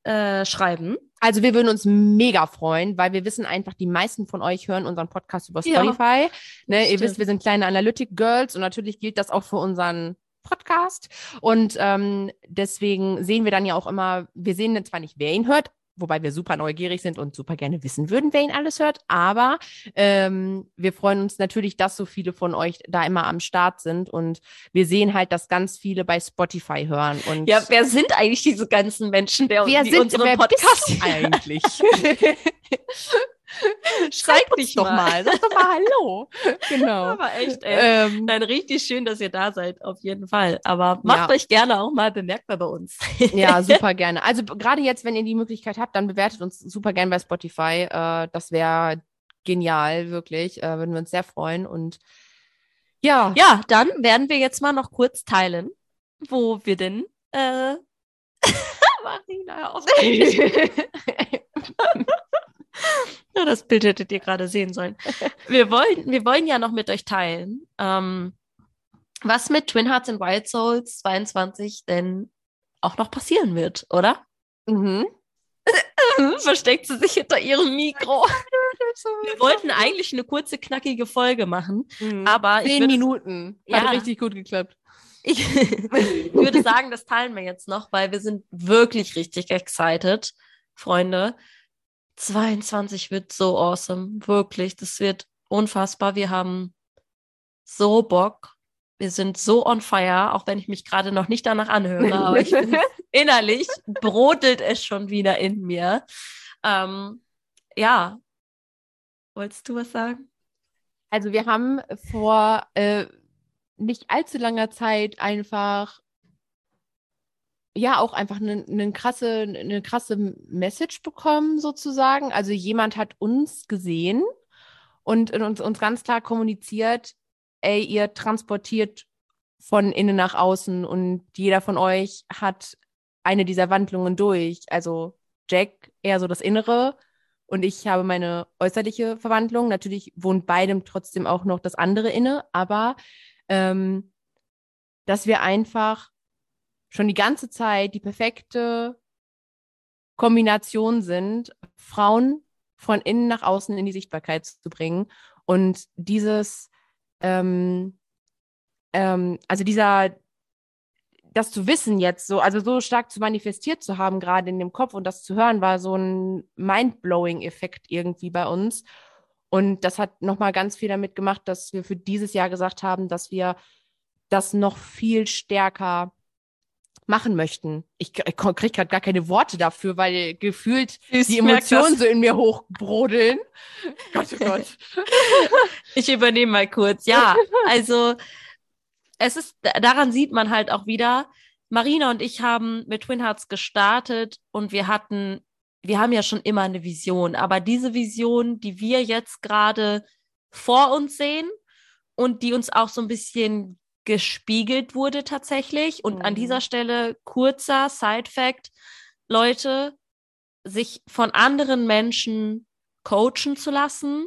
äh, schreiben. Also wir würden uns mega freuen, weil wir wissen einfach, die meisten von euch hören unseren Podcast über Spotify. Ja, ne, ihr wisst, wir sind kleine Analytic-Girls und natürlich gilt das auch für unseren Podcast. Und ähm, deswegen sehen wir dann ja auch immer, wir sehen zwar nicht, wer ihn hört, wobei wir super neugierig sind und super gerne wissen würden, wer ihn alles hört. Aber ähm, wir freuen uns natürlich, dass so viele von euch da immer am Start sind und wir sehen halt, dass ganz viele bei Spotify hören. Und ja, wer sind eigentlich diese ganzen Menschen, der wer die sind, unseren wer Podcast eigentlich? Schreib dich doch mal. Sag doch mal Hallo. Genau. Aber echt, ey. Ähm, Nein, richtig schön, dass ihr da seid, auf jeden Fall. Aber macht ja. euch gerne auch mal bemerkbar bei uns. ja, super gerne. Also gerade jetzt, wenn ihr die Möglichkeit habt, dann bewertet uns super gerne bei Spotify. Äh, das wäre genial, wirklich. Äh, würden wir uns sehr freuen. Und ja. Ja, dann werden wir jetzt mal noch kurz teilen, wo wir denn äh, Marina auf. Ja, das Bild hättet ihr gerade sehen sollen. Wir wollen, wir wollen ja noch mit euch teilen, ähm, was mit Twin Hearts and Wild Souls 22 denn auch noch passieren wird, oder? Mhm. Versteckt sie sich hinter ihrem Mikro. Wir wollten eigentlich eine kurze, knackige Folge machen, mhm. aber zehn Minuten. Hat ja, richtig gut geklappt. Ich, ich würde sagen, das teilen wir jetzt noch, weil wir sind wirklich richtig excited, Freunde. 22 wird so awesome. Wirklich. Das wird unfassbar. Wir haben so Bock. Wir sind so on fire, auch wenn ich mich gerade noch nicht danach anhöre, aber ich bin innerlich brodelt es schon wieder in mir. Ähm, ja. Wolltest du was sagen? Also wir haben vor äh, nicht allzu langer Zeit einfach ja auch einfach eine, eine krasse, eine krasse Message bekommen, sozusagen. Also jemand hat uns gesehen und uns, uns ganz klar kommuniziert, ey, ihr transportiert von innen nach außen und jeder von euch hat eine dieser Wandlungen durch. Also Jack eher so das Innere und ich habe meine äußerliche Verwandlung. Natürlich wohnt beidem trotzdem auch noch das andere inne, aber ähm, dass wir einfach schon die ganze Zeit die perfekte Kombination sind, Frauen von innen nach außen in die Sichtbarkeit zu bringen. Und dieses, ähm, ähm, also dieser, das zu wissen jetzt so, also so stark zu manifestiert zu haben, gerade in dem Kopf und das zu hören, war so ein Mind-blowing-Effekt irgendwie bei uns. Und das hat nochmal ganz viel damit gemacht, dass wir für dieses Jahr gesagt haben, dass wir das noch viel stärker machen möchten. Ich, ich kriege gerade gar keine Worte dafür, weil gefühlt ich die Emotionen so in mir hochbrodeln. Gott, oh Gott. ich übernehme mal kurz. Ja, also es ist, daran sieht man halt auch wieder, Marina und ich haben mit Twin Hearts gestartet und wir hatten, wir haben ja schon immer eine Vision, aber diese Vision, die wir jetzt gerade vor uns sehen und die uns auch so ein bisschen gespiegelt wurde tatsächlich. Und mhm. an dieser Stelle kurzer Side-Fact, Leute, sich von anderen Menschen coachen zu lassen,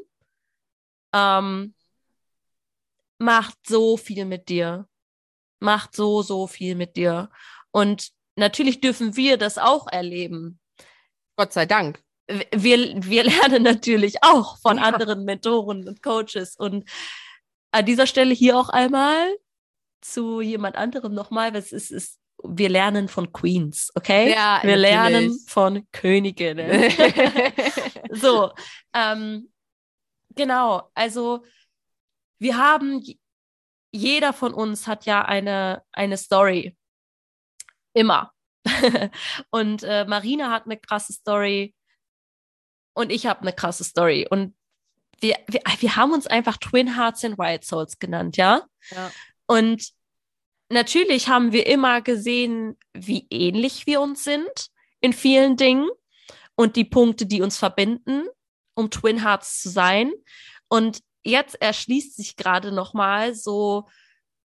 ähm, macht so viel mit dir. Macht so, so viel mit dir. Und natürlich dürfen wir das auch erleben. Gott sei Dank. wir, wir lernen natürlich auch von ja. anderen Mentoren und Coaches. Und an dieser Stelle hier auch einmal zu jemand anderem nochmal, was ist, ist, wir lernen von Queens, okay? Ja, wir natürlich. lernen von Königinnen. so, ähm, genau, also wir haben, jeder von uns hat ja eine, eine Story. Immer. und äh, Marina hat eine krasse Story und ich habe eine krasse Story. Und wir, wir, wir haben uns einfach Twin Hearts and Wild Souls genannt, ja? ja. Und natürlich haben wir immer gesehen, wie ähnlich wir uns sind in vielen Dingen und die Punkte, die uns verbinden, um Twin Hearts zu sein. Und jetzt erschließt sich gerade nochmal so,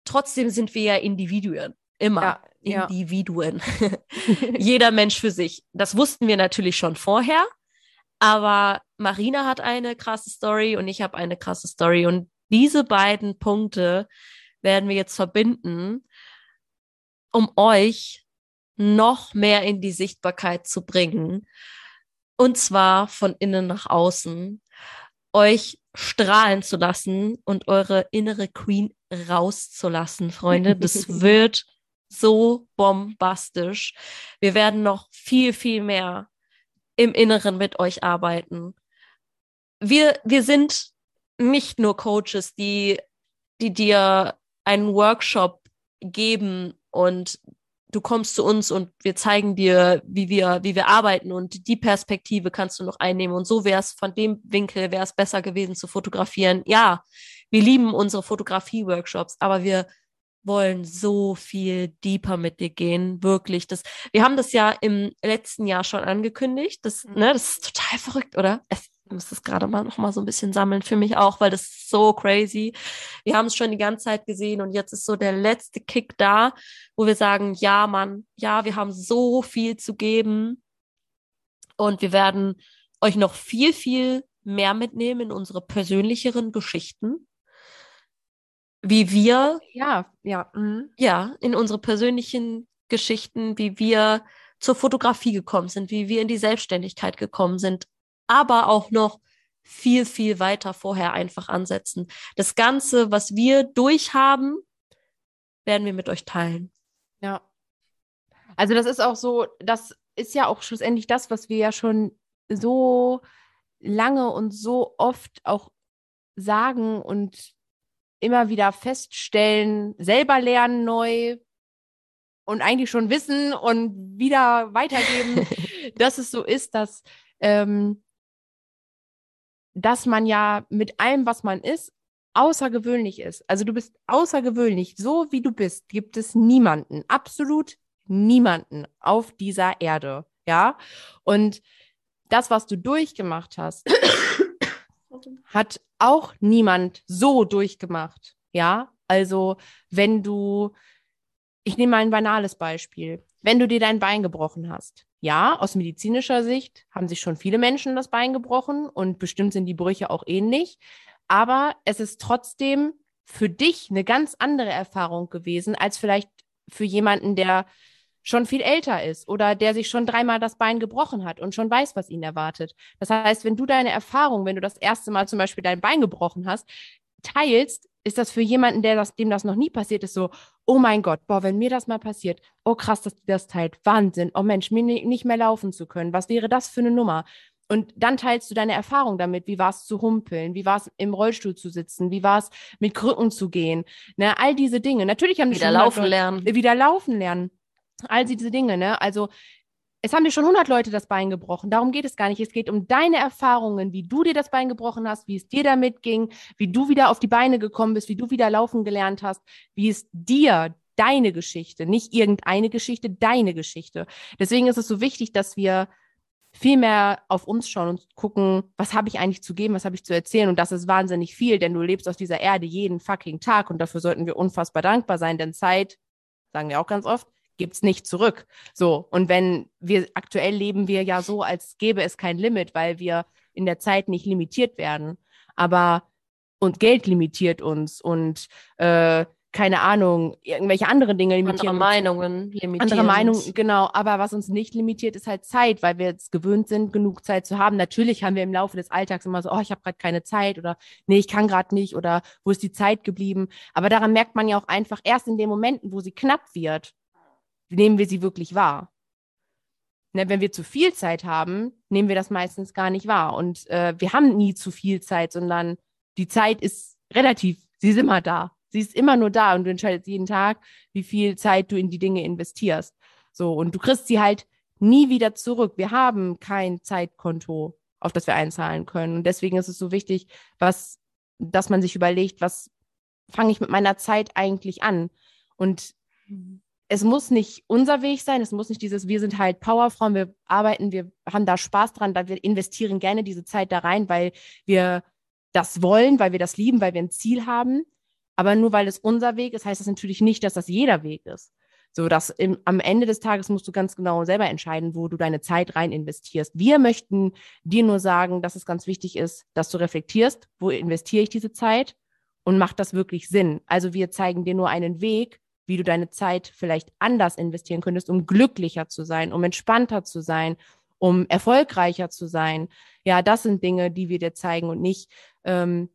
trotzdem sind wir ja Individuen. Immer. Ja, Individuen. Ja. Jeder Mensch für sich. Das wussten wir natürlich schon vorher. Aber Marina hat eine krasse Story und ich habe eine krasse Story. Und diese beiden Punkte werden wir jetzt verbinden, um euch noch mehr in die Sichtbarkeit zu bringen. Und zwar von innen nach außen. Euch strahlen zu lassen und eure innere Queen rauszulassen, Freunde. Das wird so bombastisch. Wir werden noch viel, viel mehr im Inneren mit euch arbeiten. Wir, wir sind nicht nur Coaches, die, die dir einen Workshop geben und du kommst zu uns und wir zeigen dir, wie wir, wie wir arbeiten und die Perspektive kannst du noch einnehmen. Und so wäre es von dem Winkel, wäre es besser gewesen zu fotografieren. Ja, wir lieben unsere Fotografie-Workshops, aber wir wollen so viel deeper mit dir gehen, wirklich. Das, wir haben das ja im letzten Jahr schon angekündigt. Das, mhm. ne, das ist total verrückt, oder? Es, muss das gerade mal noch mal so ein bisschen sammeln für mich auch, weil das ist so crazy. Wir haben es schon die ganze Zeit gesehen und jetzt ist so der letzte Kick da, wo wir sagen, ja, Mann, ja, wir haben so viel zu geben und wir werden euch noch viel, viel mehr mitnehmen in unsere persönlicheren Geschichten wie wir, ja, ja, mhm. ja, in unsere persönlichen Geschichten, wie wir zur Fotografie gekommen sind, wie wir in die Selbstständigkeit gekommen sind, aber auch noch viel, viel weiter vorher einfach ansetzen. Das Ganze, was wir durchhaben, werden wir mit euch teilen. Ja. Also das ist auch so, das ist ja auch schlussendlich das, was wir ja schon so lange und so oft auch sagen und immer wieder feststellen, selber lernen neu und eigentlich schon wissen und wieder weitergeben, dass es so ist, dass, ähm, dass man ja mit allem, was man ist, außergewöhnlich ist. Also du bist außergewöhnlich. So wie du bist, gibt es niemanden, absolut niemanden auf dieser Erde. Ja. Und das, was du durchgemacht hast, hat auch niemand so durchgemacht. Ja, also wenn du, ich nehme mal ein banales Beispiel, wenn du dir dein Bein gebrochen hast. Ja, aus medizinischer Sicht haben sich schon viele Menschen das Bein gebrochen und bestimmt sind die Brüche auch ähnlich. Aber es ist trotzdem für dich eine ganz andere Erfahrung gewesen als vielleicht für jemanden, der schon viel älter ist oder der sich schon dreimal das Bein gebrochen hat und schon weiß, was ihn erwartet. Das heißt, wenn du deine Erfahrung, wenn du das erste Mal zum Beispiel dein Bein gebrochen hast, teilst, ist das für jemanden, der das, dem das noch nie passiert ist, so, oh mein Gott, boah, wenn mir das mal passiert, oh krass, dass die das teilt, Wahnsinn, oh Mensch, mir nicht mehr laufen zu können, was wäre das für eine Nummer? Und dann teilst du deine Erfahrung damit. Wie war es zu humpeln? Wie war es im Rollstuhl zu sitzen? Wie war es mit Krücken zu gehen? Ne, all diese Dinge. Natürlich haben wieder laufen lernen. Wieder laufen lernen all diese Dinge, ne? Also es haben dir schon 100 Leute das Bein gebrochen. Darum geht es gar nicht. Es geht um deine Erfahrungen, wie du dir das Bein gebrochen hast, wie es dir damit ging, wie du wieder auf die Beine gekommen bist, wie du wieder laufen gelernt hast, wie es dir deine Geschichte, nicht irgendeine Geschichte, deine Geschichte. Deswegen ist es so wichtig, dass wir viel mehr auf uns schauen und gucken, was habe ich eigentlich zu geben, was habe ich zu erzählen. Und das ist wahnsinnig viel, denn du lebst auf dieser Erde jeden fucking Tag und dafür sollten wir unfassbar dankbar sein, denn Zeit, sagen wir auch ganz oft, gibt's nicht zurück. So. Und wenn wir aktuell leben wir ja so, als gäbe es kein Limit, weil wir in der Zeit nicht limitiert werden. Aber und Geld limitiert uns und äh, keine Ahnung, irgendwelche andere Dinge limitieren. Andere Meinungen limitieren. Andere Meinungen, genau. Aber was uns nicht limitiert, ist halt Zeit, weil wir jetzt gewöhnt sind, genug Zeit zu haben. Natürlich haben wir im Laufe des Alltags immer so, oh, ich habe gerade keine Zeit oder nee, ich kann gerade nicht oder wo ist die Zeit geblieben. Aber daran merkt man ja auch einfach erst in den Momenten, wo sie knapp wird, nehmen wir sie wirklich wahr. Ne, wenn wir zu viel Zeit haben, nehmen wir das meistens gar nicht wahr. Und äh, wir haben nie zu viel Zeit, sondern die Zeit ist relativ, sie ist immer da. Sie ist immer nur da und du entscheidest jeden Tag, wie viel Zeit du in die Dinge investierst. So, und du kriegst sie halt nie wieder zurück. Wir haben kein Zeitkonto, auf das wir einzahlen können. Und deswegen ist es so wichtig, was, dass man sich überlegt, was fange ich mit meiner Zeit eigentlich an? Und es muss nicht unser Weg sein, es muss nicht dieses, wir sind halt Powerfrauen, wir arbeiten, wir haben da Spaß dran, wir investieren gerne diese Zeit da rein, weil wir das wollen, weil wir das lieben, weil wir ein Ziel haben. Aber nur weil es unser Weg ist, heißt das natürlich nicht, dass das jeder Weg ist. So, dass im, am Ende des Tages musst du ganz genau selber entscheiden, wo du deine Zeit rein investierst. Wir möchten dir nur sagen, dass es ganz wichtig ist, dass du reflektierst, wo investiere ich diese Zeit und macht das wirklich Sinn. Also wir zeigen dir nur einen Weg, wie du deine Zeit vielleicht anders investieren könntest, um glücklicher zu sein, um entspannter zu sein, um erfolgreicher zu sein. Ja, das sind Dinge, die wir dir zeigen und nicht, ähm,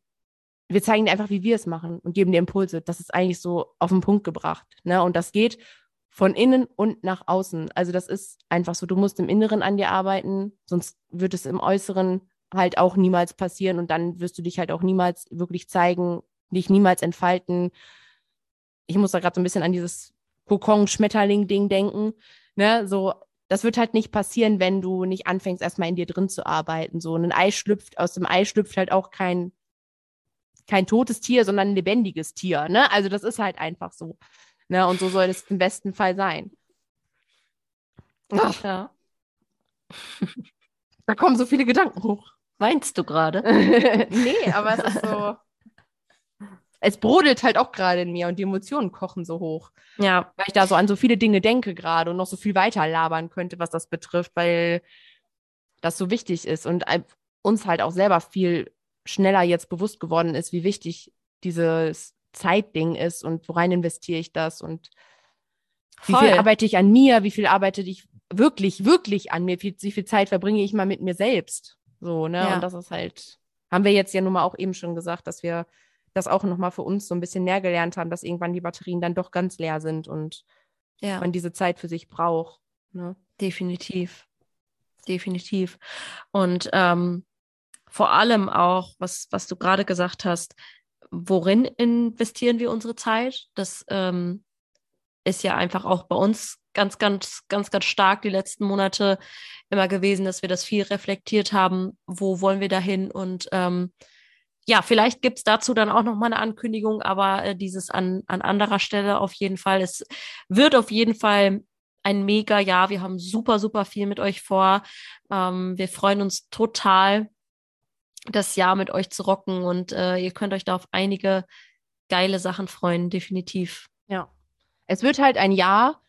wir zeigen dir einfach, wie wir es machen und geben dir Impulse. Das ist eigentlich so auf den Punkt gebracht. Ne? Und das geht von innen und nach außen. Also das ist einfach so, du musst im Inneren an dir arbeiten, sonst wird es im Äußeren halt auch niemals passieren und dann wirst du dich halt auch niemals wirklich zeigen, dich niemals entfalten. Ich muss da gerade so ein bisschen an dieses Kokon-Schmetterling-Ding denken. Ne? So, das wird halt nicht passieren, wenn du nicht anfängst, erstmal in dir drin zu arbeiten. So ein Ei schlüpft, aus dem Ei schlüpft halt auch kein kein totes Tier, sondern ein lebendiges Tier. Ne? Also das ist halt einfach so. Ne? Und so soll es im besten Fall sein. Ach. Ja. Da kommen so viele Gedanken hoch. Weinst du gerade? nee, aber es ist so. Es brodelt halt auch gerade in mir und die Emotionen kochen so hoch. Ja. Weil ich da so an so viele Dinge denke gerade und noch so viel weiter labern könnte, was das betrifft, weil das so wichtig ist und uns halt auch selber viel schneller jetzt bewusst geworden ist, wie wichtig dieses Zeitding ist und worein investiere ich das und Voll. wie viel arbeite ich an mir, wie viel arbeite ich wirklich, wirklich an mir, wie, wie viel Zeit verbringe ich mal mit mir selbst. So, ne? Ja. Und das ist halt, haben wir jetzt ja nun mal auch eben schon gesagt, dass wir das auch nochmal für uns so ein bisschen näher gelernt haben, dass irgendwann die Batterien dann doch ganz leer sind und ja. man diese Zeit für sich braucht. Ne? Definitiv. Definitiv. Und ähm, vor allem auch, was, was du gerade gesagt hast, worin investieren wir unsere Zeit? Das ähm, ist ja einfach auch bei uns ganz, ganz, ganz, ganz stark die letzten Monate immer gewesen, dass wir das viel reflektiert haben. Wo wollen wir dahin? Und ähm, ja, vielleicht gibt es dazu dann auch noch mal eine Ankündigung, aber äh, dieses an, an anderer Stelle auf jeden Fall. Es wird auf jeden Fall ein mega Jahr. Wir haben super, super viel mit euch vor. Ähm, wir freuen uns total, das Jahr mit euch zu rocken und äh, ihr könnt euch da auf einige geile Sachen freuen, definitiv. Ja. Es wird halt ein Jahr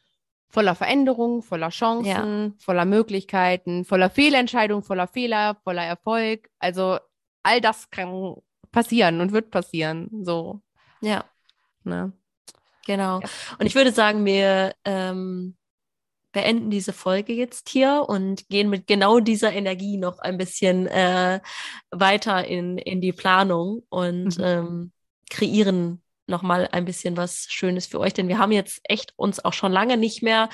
voller Veränderungen, voller Chancen, ja. voller Möglichkeiten, voller Fehlentscheidungen, voller Fehler, voller Erfolg. Also all das kann passieren und wird passieren. So. Ja. Ne? Genau. Ja. Und ich würde sagen, wir ähm, beenden diese Folge jetzt hier und gehen mit genau dieser Energie noch ein bisschen äh, weiter in, in die Planung und mhm. ähm, kreieren noch mal ein bisschen was Schönes für euch, denn wir haben jetzt echt uns auch schon lange nicht mehr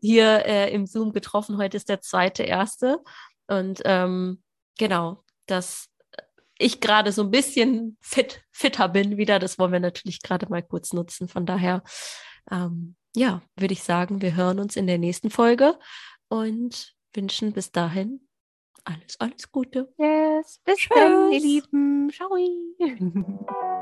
hier äh, im Zoom getroffen. Heute ist der zweite erste und ähm, genau, dass ich gerade so ein bisschen fit fitter bin wieder. Das wollen wir natürlich gerade mal kurz nutzen. Von daher ähm, ja, würde ich sagen, wir hören uns in der nächsten Folge und wünschen bis dahin alles, alles Gute. Yes, bis Tschüss. dann, ihr Lieben. Ciao.